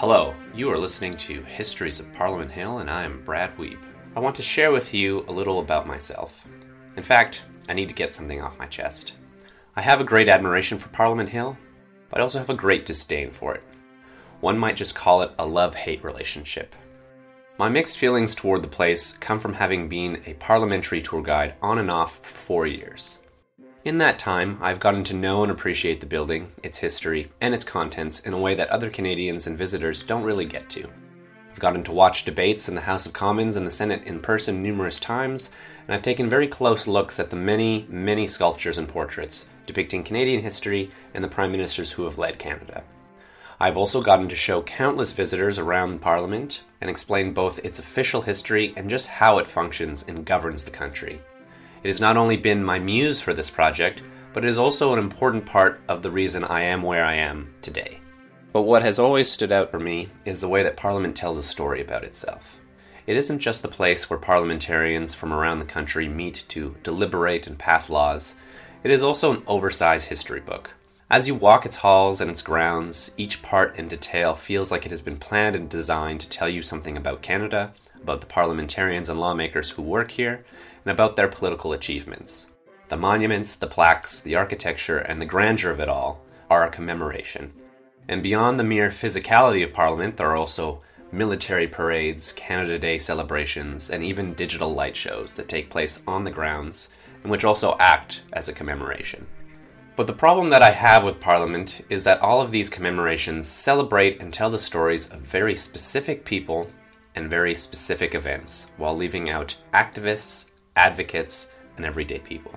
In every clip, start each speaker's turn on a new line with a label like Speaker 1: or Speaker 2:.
Speaker 1: Hello, you are listening to Histories of Parliament Hill, and I am Brad Weeb. I want to share with you a little about myself. In fact, I need to get something off my chest. I have a great admiration for Parliament Hill, but I also have a great disdain for it. One might just call it a love hate relationship. My mixed feelings toward the place come from having been a parliamentary tour guide on and off for four years. In that time, I've gotten to know and appreciate the building, its history, and its contents in a way that other Canadians and visitors don't really get to. I've gotten to watch debates in the House of Commons and the Senate in person numerous times, and I've taken very close looks at the many, many sculptures and portraits depicting Canadian history and the Prime Ministers who have led Canada. I've also gotten to show countless visitors around Parliament and explain both its official history and just how it functions and governs the country. It has not only been my muse for this project, but it is also an important part of the reason I am where I am today. But what has always stood out for me is the way that Parliament tells a story about itself. It isn't just the place where parliamentarians from around the country meet to deliberate and pass laws, it is also an oversized history book. As you walk its halls and its grounds, each part and detail feels like it has been planned and designed to tell you something about Canada, about the parliamentarians and lawmakers who work here, and about their political achievements. The monuments, the plaques, the architecture, and the grandeur of it all are a commemoration. And beyond the mere physicality of Parliament, there are also military parades, Canada Day celebrations, and even digital light shows that take place on the grounds and which also act as a commemoration. But the problem that I have with Parliament is that all of these commemorations celebrate and tell the stories of very specific people and very specific events, while leaving out activists, advocates, and everyday people.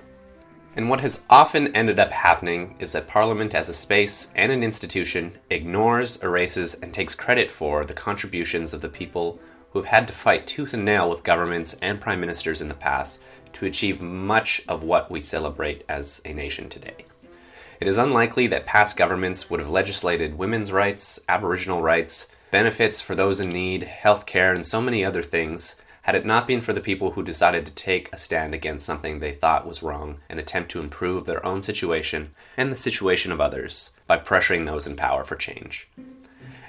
Speaker 1: And what has often ended up happening is that Parliament as a space and an institution ignores, erases, and takes credit for the contributions of the people who have had to fight tooth and nail with governments and prime ministers in the past to achieve much of what we celebrate as a nation today. It is unlikely that past governments would have legislated women's rights, Aboriginal rights, benefits for those in need, health care, and so many other things had it not been for the people who decided to take a stand against something they thought was wrong and attempt to improve their own situation and the situation of others by pressuring those in power for change.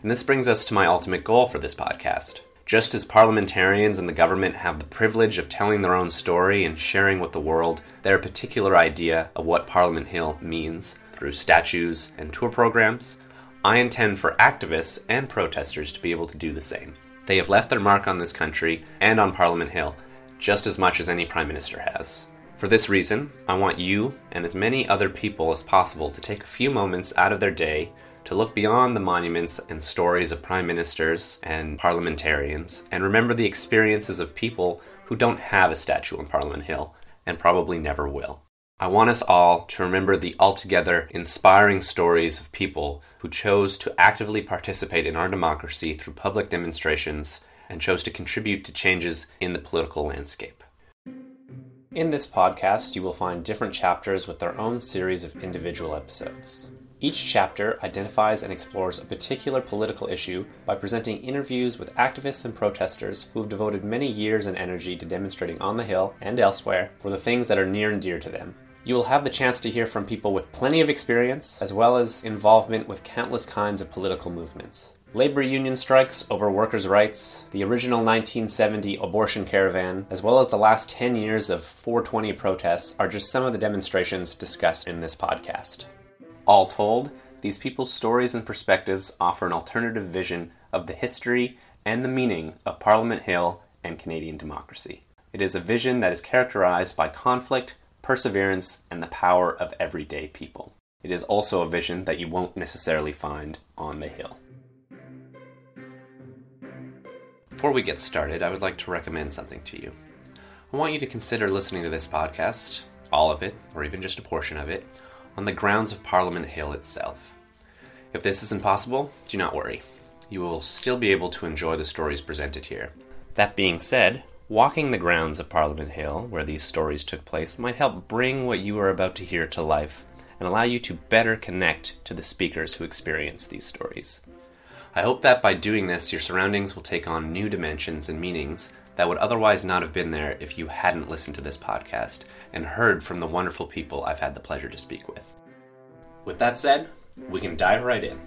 Speaker 1: And this brings us to my ultimate goal for this podcast just as parliamentarians and the government have the privilege of telling their own story and sharing with the world their particular idea of what Parliament Hill means through statues and tour programs, I intend for activists and protesters to be able to do the same. They have left their mark on this country and on Parliament Hill just as much as any Prime Minister has. For this reason, I want you and as many other people as possible to take a few moments out of their day to look beyond the monuments and stories of prime ministers and parliamentarians and remember the experiences of people who don't have a statue on Parliament Hill and probably never will. I want us all to remember the altogether inspiring stories of people who chose to actively participate in our democracy through public demonstrations and chose to contribute to changes in the political landscape. In this podcast, you will find different chapters with their own series of individual episodes. Each chapter identifies and explores a particular political issue by presenting interviews with activists and protesters who have devoted many years and energy to demonstrating on the Hill and elsewhere for the things that are near and dear to them. You will have the chance to hear from people with plenty of experience, as well as involvement with countless kinds of political movements. Labor union strikes over workers' rights, the original 1970 abortion caravan, as well as the last 10 years of 420 protests are just some of the demonstrations discussed in this podcast. All told, these people's stories and perspectives offer an alternative vision of the history and the meaning of Parliament Hill and Canadian democracy. It is a vision that is characterized by conflict, perseverance, and the power of everyday people. It is also a vision that you won't necessarily find on the Hill. Before we get started, I would like to recommend something to you. I want you to consider listening to this podcast, all of it, or even just a portion of it, on the grounds of Parliament Hill itself. If this isn't possible, do not worry. You will still be able to enjoy the stories presented here. That being said, walking the grounds of Parliament Hill, where these stories took place, might help bring what you are about to hear to life and allow you to better connect to the speakers who experience these stories. I hope that by doing this, your surroundings will take on new dimensions and meanings that would otherwise not have been there if you hadn't listened to this podcast and heard from the wonderful people I've had the pleasure to speak with. With that said, we can dive right in.